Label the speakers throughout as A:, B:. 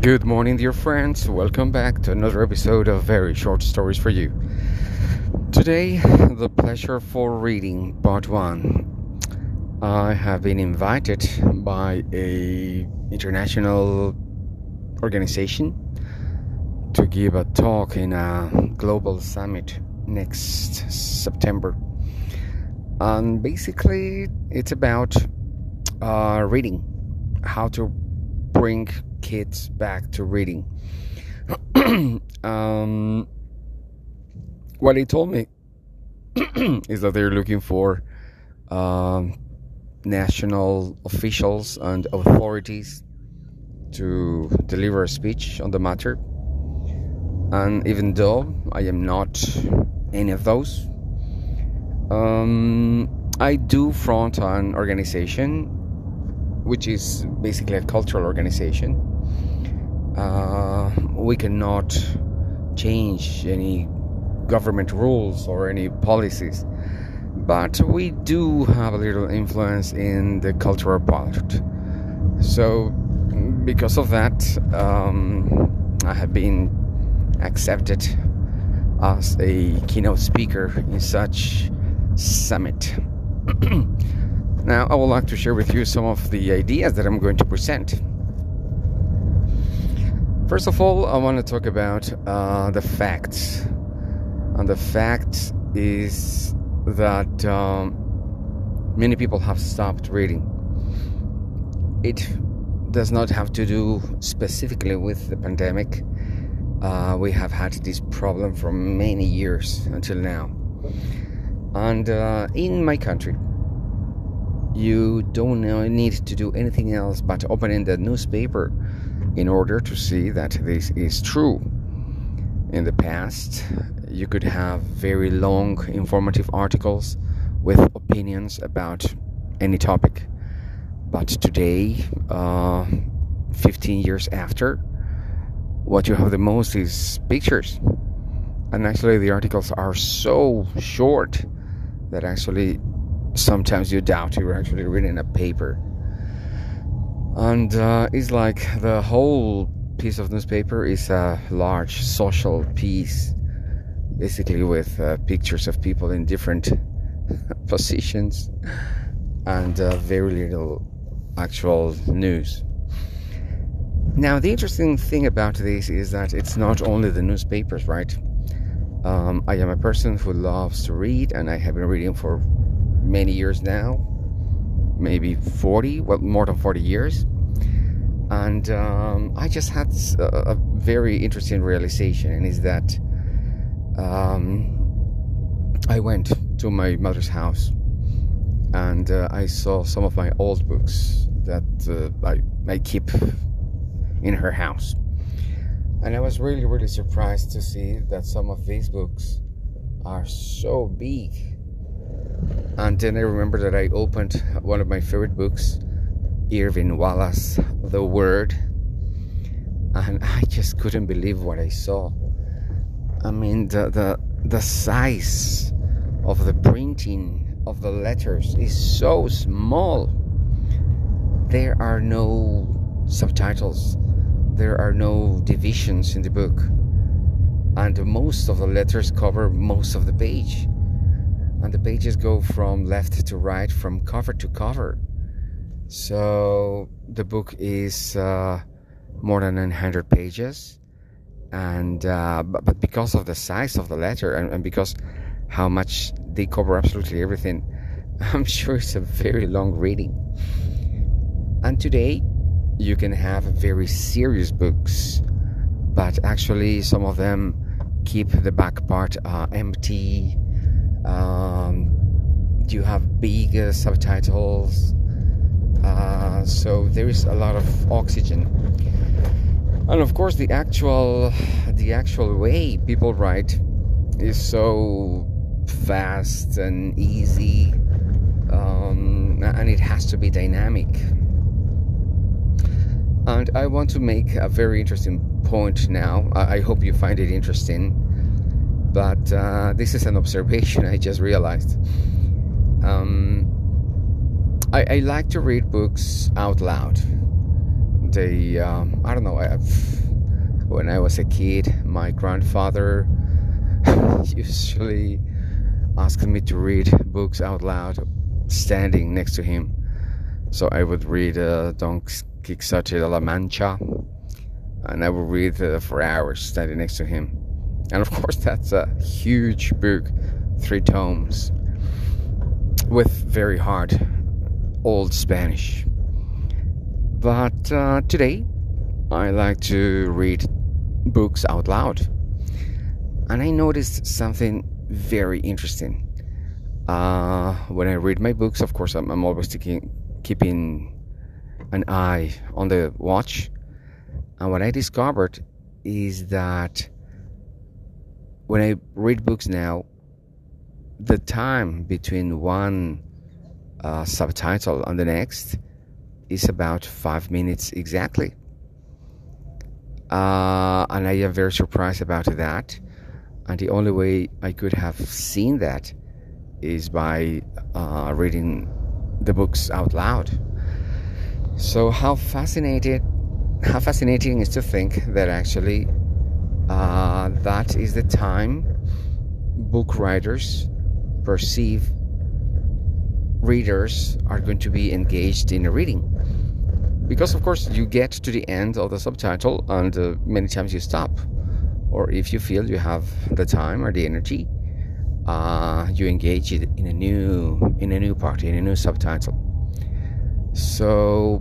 A: Good morning, dear friends. Welcome back to another episode of Very Short Stories for You. Today, the pleasure for reading part one. I have been invited by a international organization to give a talk in a global summit next September. And basically, it's about uh, reading, how to bring kids back to reading. um, what he told me is that they're looking for um, national officials and authorities to deliver a speech on the matter. And even though I am not any of those, um, I do front an organization which is basically a cultural organization. Uh, we cannot change any government rules or any policies, but we do have a little influence in the cultural part. So, because of that, um, I have been accepted as a keynote speaker in such summit. now, I would like to share with you some of the ideas that I'm going to present. First of all, I want to talk about uh, the facts. And the fact is that um, many people have stopped reading. It does not have to do specifically with the pandemic. Uh, we have had this problem for many years until now. And uh, in my country, you don't need to do anything else but opening the newspaper in order to see that this is true. In the past, you could have very long, informative articles with opinions about any topic. But today, uh, 15 years after, what you have the most is pictures. And actually, the articles are so short that actually sometimes you doubt you're actually reading a paper. And uh, it's like the whole piece of newspaper is a large social piece, basically with uh, pictures of people in different positions and uh, very little actual news. Now, the interesting thing about this is that it's not only the newspapers, right? Um, I am a person who loves to read, and I have been reading for many years now, maybe 40, well, more than 40 years. And um, I just had a, a, very interesting realization, and is that um, I went to my mother's house and uh, I saw some of my old books that uh, I, I keep in her house. And I was really, really surprised to see that some of these books are so big and then I remember that I opened one of my favorite books, Irving Wallace, The Word, and I just couldn't believe what I saw. I mean, the the the size of the printing of the letters is so small. There are no subtitles. There are no divisions in the book. And most of the letters cover most of the page and the pages go from left to right, from cover to cover. So the book is uh, more than 100 pages, and uh, but, but, because of the size of the letter and, and because how much they cover absolutely everything, I'm sure it's a very long reading. And today, you can have very serious books, but actually, some of them keep the back part uh, empty um, you have big uh, subtitles, uh, so there is a lot of oxygen. And of course, the actual the actual way people write is so fast and easy, um, and it has to be dynamic. And I want to make a very interesting point now. I hope you find it interesting but uh, this is an observation I just realized. Um, I, I, like to read books out loud. they, um, I don't know, I, when I was a kid, my grandfather usually asked me to read books out loud standing next to him. So I would read uh, Don Quixote de la Mancha and I would read uh, for hours standing next to him. And of course, that's a huge book, three tomes, with very hard old Spanish. But uh, today, I like to read books out loud. And I noticed something very interesting. Uh, when I read my books, of course, I'm, I'm always taking, keeping an eye on the watch. And what I discovered is that when I read books now, the time between one uh, subtitle and the next is about five minutes exactly. Uh, and I am very surprised about that. And the only way I could have seen that is by uh, reading the books out loud. So how fascinated, how fascinating is to think that actually uh, that is the time book writers perceive readers are going to be engaged in a reading. Because of course you get to the end of the subtitle and uh, many times you stop. Or if you feel you have the time or the energy uh, you engage in a new in a new part in a new subtitle. So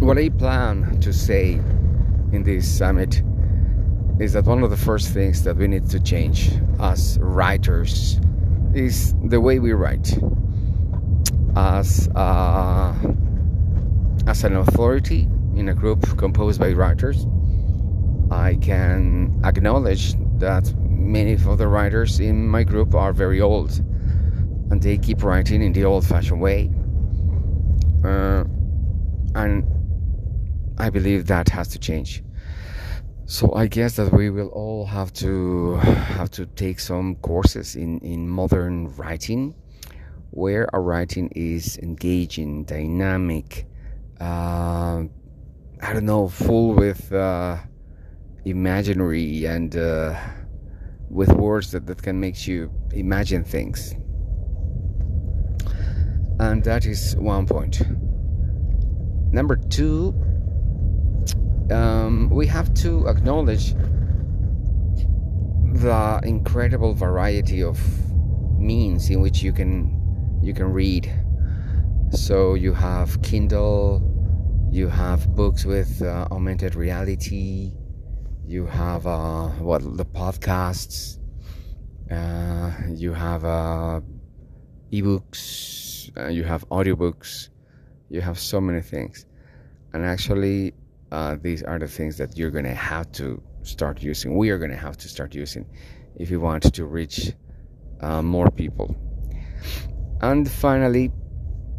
A: what i plan to say in this summit is that one of the first things that we need to change as writers is the way we write as uh, as an authority in a group composed by writers, I can acknowledge that many of the writers in my group are very old and they keep writing in the old fashioned way. Uh, and I believe that has to change. So I guess that we will all have to have to take some courses in, in modern writing where our writing is engaging, dynamic, uh, I don't know, full with uh, imaginary and uh, with words that, that can make you imagine things. And that is one point. Number two, um, we have to acknowledge the incredible variety of means in which you can you can read. So you have Kindle, you have books with uh, augmented reality you have uh, what the podcasts uh, you have uh, ebooks uh, you have audiobooks you have so many things and actually uh, these are the things that you're going to have to start using we are going to have to start using if you want to reach uh, more people and finally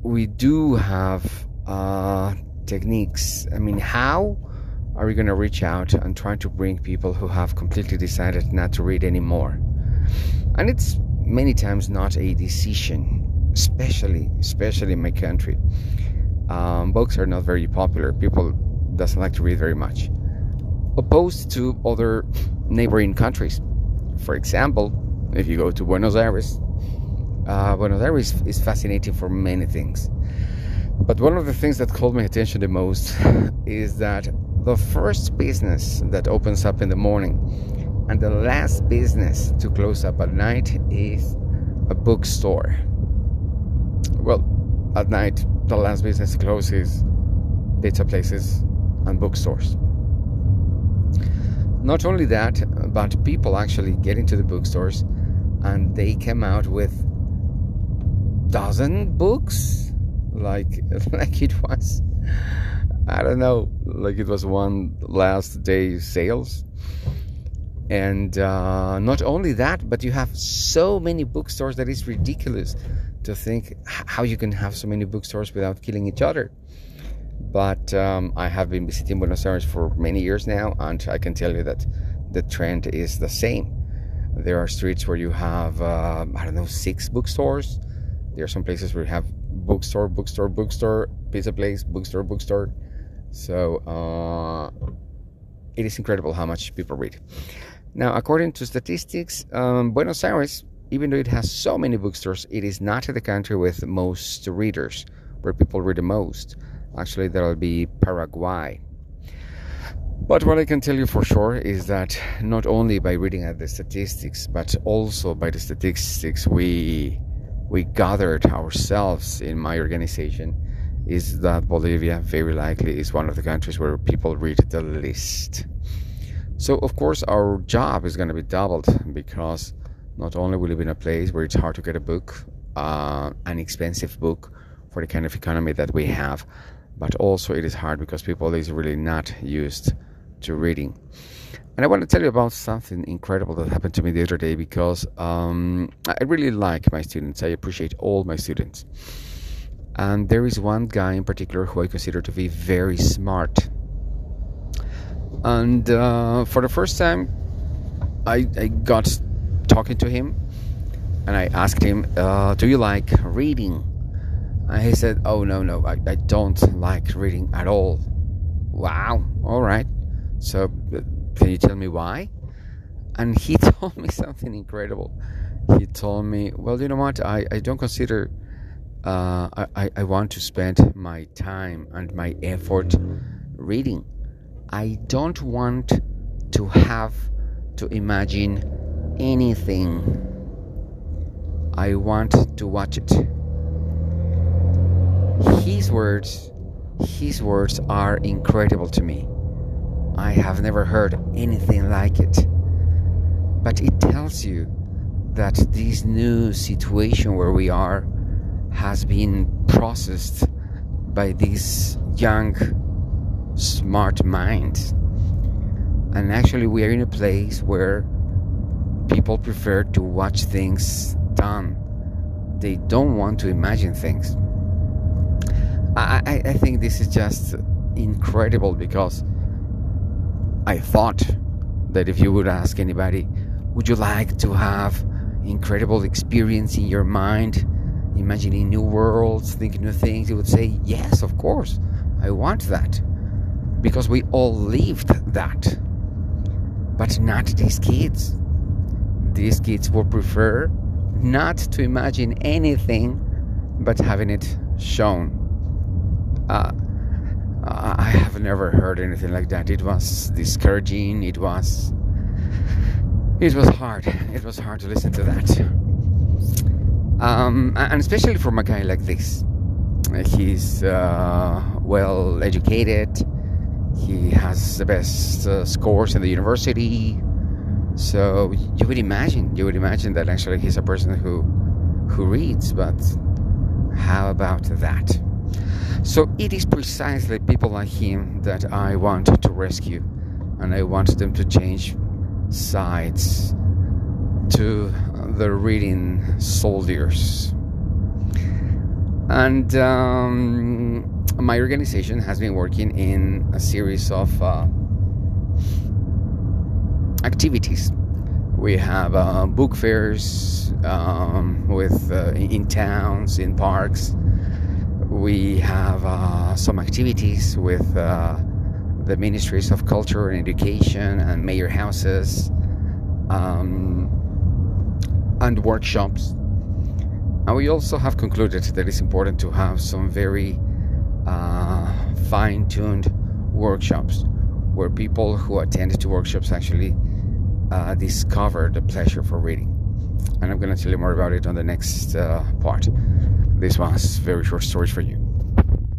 A: we do have techniques. I mean, how are we going to reach out and try to bring people who have completely decided not to read anymore? And it's many times not a decision, especially especially in my country. Um, books are not very popular. People doesn't like to read very much, opposed to other neighboring countries. For example, if you go to Buenos Aires, uh, Buenos Aires is fascinating for many things. But one of the things that called my attention the most is that the first business that opens up in the morning and the last business to close up at night is a bookstore. Well, at night, the last business to close pizza places and bookstores. Not only that, but people actually get into the bookstores and they come out with dozen books like like it was I don't know like it was one last day sales and uh, not only that but you have so many bookstores that it's ridiculous to think how you can have so many bookstores without killing each other but um, I have been visiting Buenos Aires for many years now and I can tell you that the trend is the same there are streets where you have uh, I don't know six bookstores there are some places where you have bookstore, bookstore, bookstore, pizza place, bookstore, bookstore. So uh, it is incredible how much people read. Now, according to statistics, um, Buenos Aires, even though it has so many bookstores, it is not the country with most readers, where people read the most. Actually, that'll be Paraguay. But what I can tell you for sure is that not only by reading at the statistics, but also by the statistics we we gathered ourselves in my organization, is that Bolivia very likely is one of the countries where people read the least. So of course our job is going to be doubled because not only will we live in a place where it's hard to get a book, uh, an expensive book for the kind of economy that we have, but also it is hard because people is really not used to reading. And I want to tell you about something incredible that happened to me the other day because um, I really like my students. I appreciate all my students. And there is one guy in particular who I consider to be very smart. And uh, for the first time, I, I, got talking to him and I asked him, uh, Do you like reading? And he said, Oh, no, no, I, I don't like reading at all. Wow, all right. So, can you tell me why? And he told me something incredible. He told me, Well, you know what? I, I don't consider uh, I, I want to spend my time and my effort reading. I don't want to have to imagine anything. I want to watch it. His words, his words are incredible to me. I have never heard anything like it. But it tells you that this new situation where we are has been processed by this young, smart mind. And actually, we are in a place where people prefer to watch things done. They don't want to imagine things. I, I, think this is just incredible because I thought that if you would ask anybody, would you like to have incredible experience in your mind imagining new worlds, thinking new things, he would say, Yes, of course, I want that. Because we all lived that. But not these kids. These kids would prefer not to imagine anything but having it shown. Uh, I have never heard anything like that. It was discouraging. It was. It was hard. It was hard to listen to that. Um, and especially from a guy like this. He's uh, well educated, he has the best uh, scores in the university. So you would imagine, you would imagine that actually he's a person who who reads, but how about that? So it is precisely people like him that I want to rescue, and I want them to change sides to the reading soldiers. And um, my organization has been working in a series of uh, activities. We have uh, book fairs um, with uh, in towns, in parks. We have uh, some activities with uh, the ministries of culture and education and mayor houses. Um, and workshops. And we also have concluded that it's important to have some very uh, fine tuned workshops where people who attend to workshops actually uh, discover the pleasure for reading. And I'm going to tell you more about it on the next uh, part. This one was very short stories for you.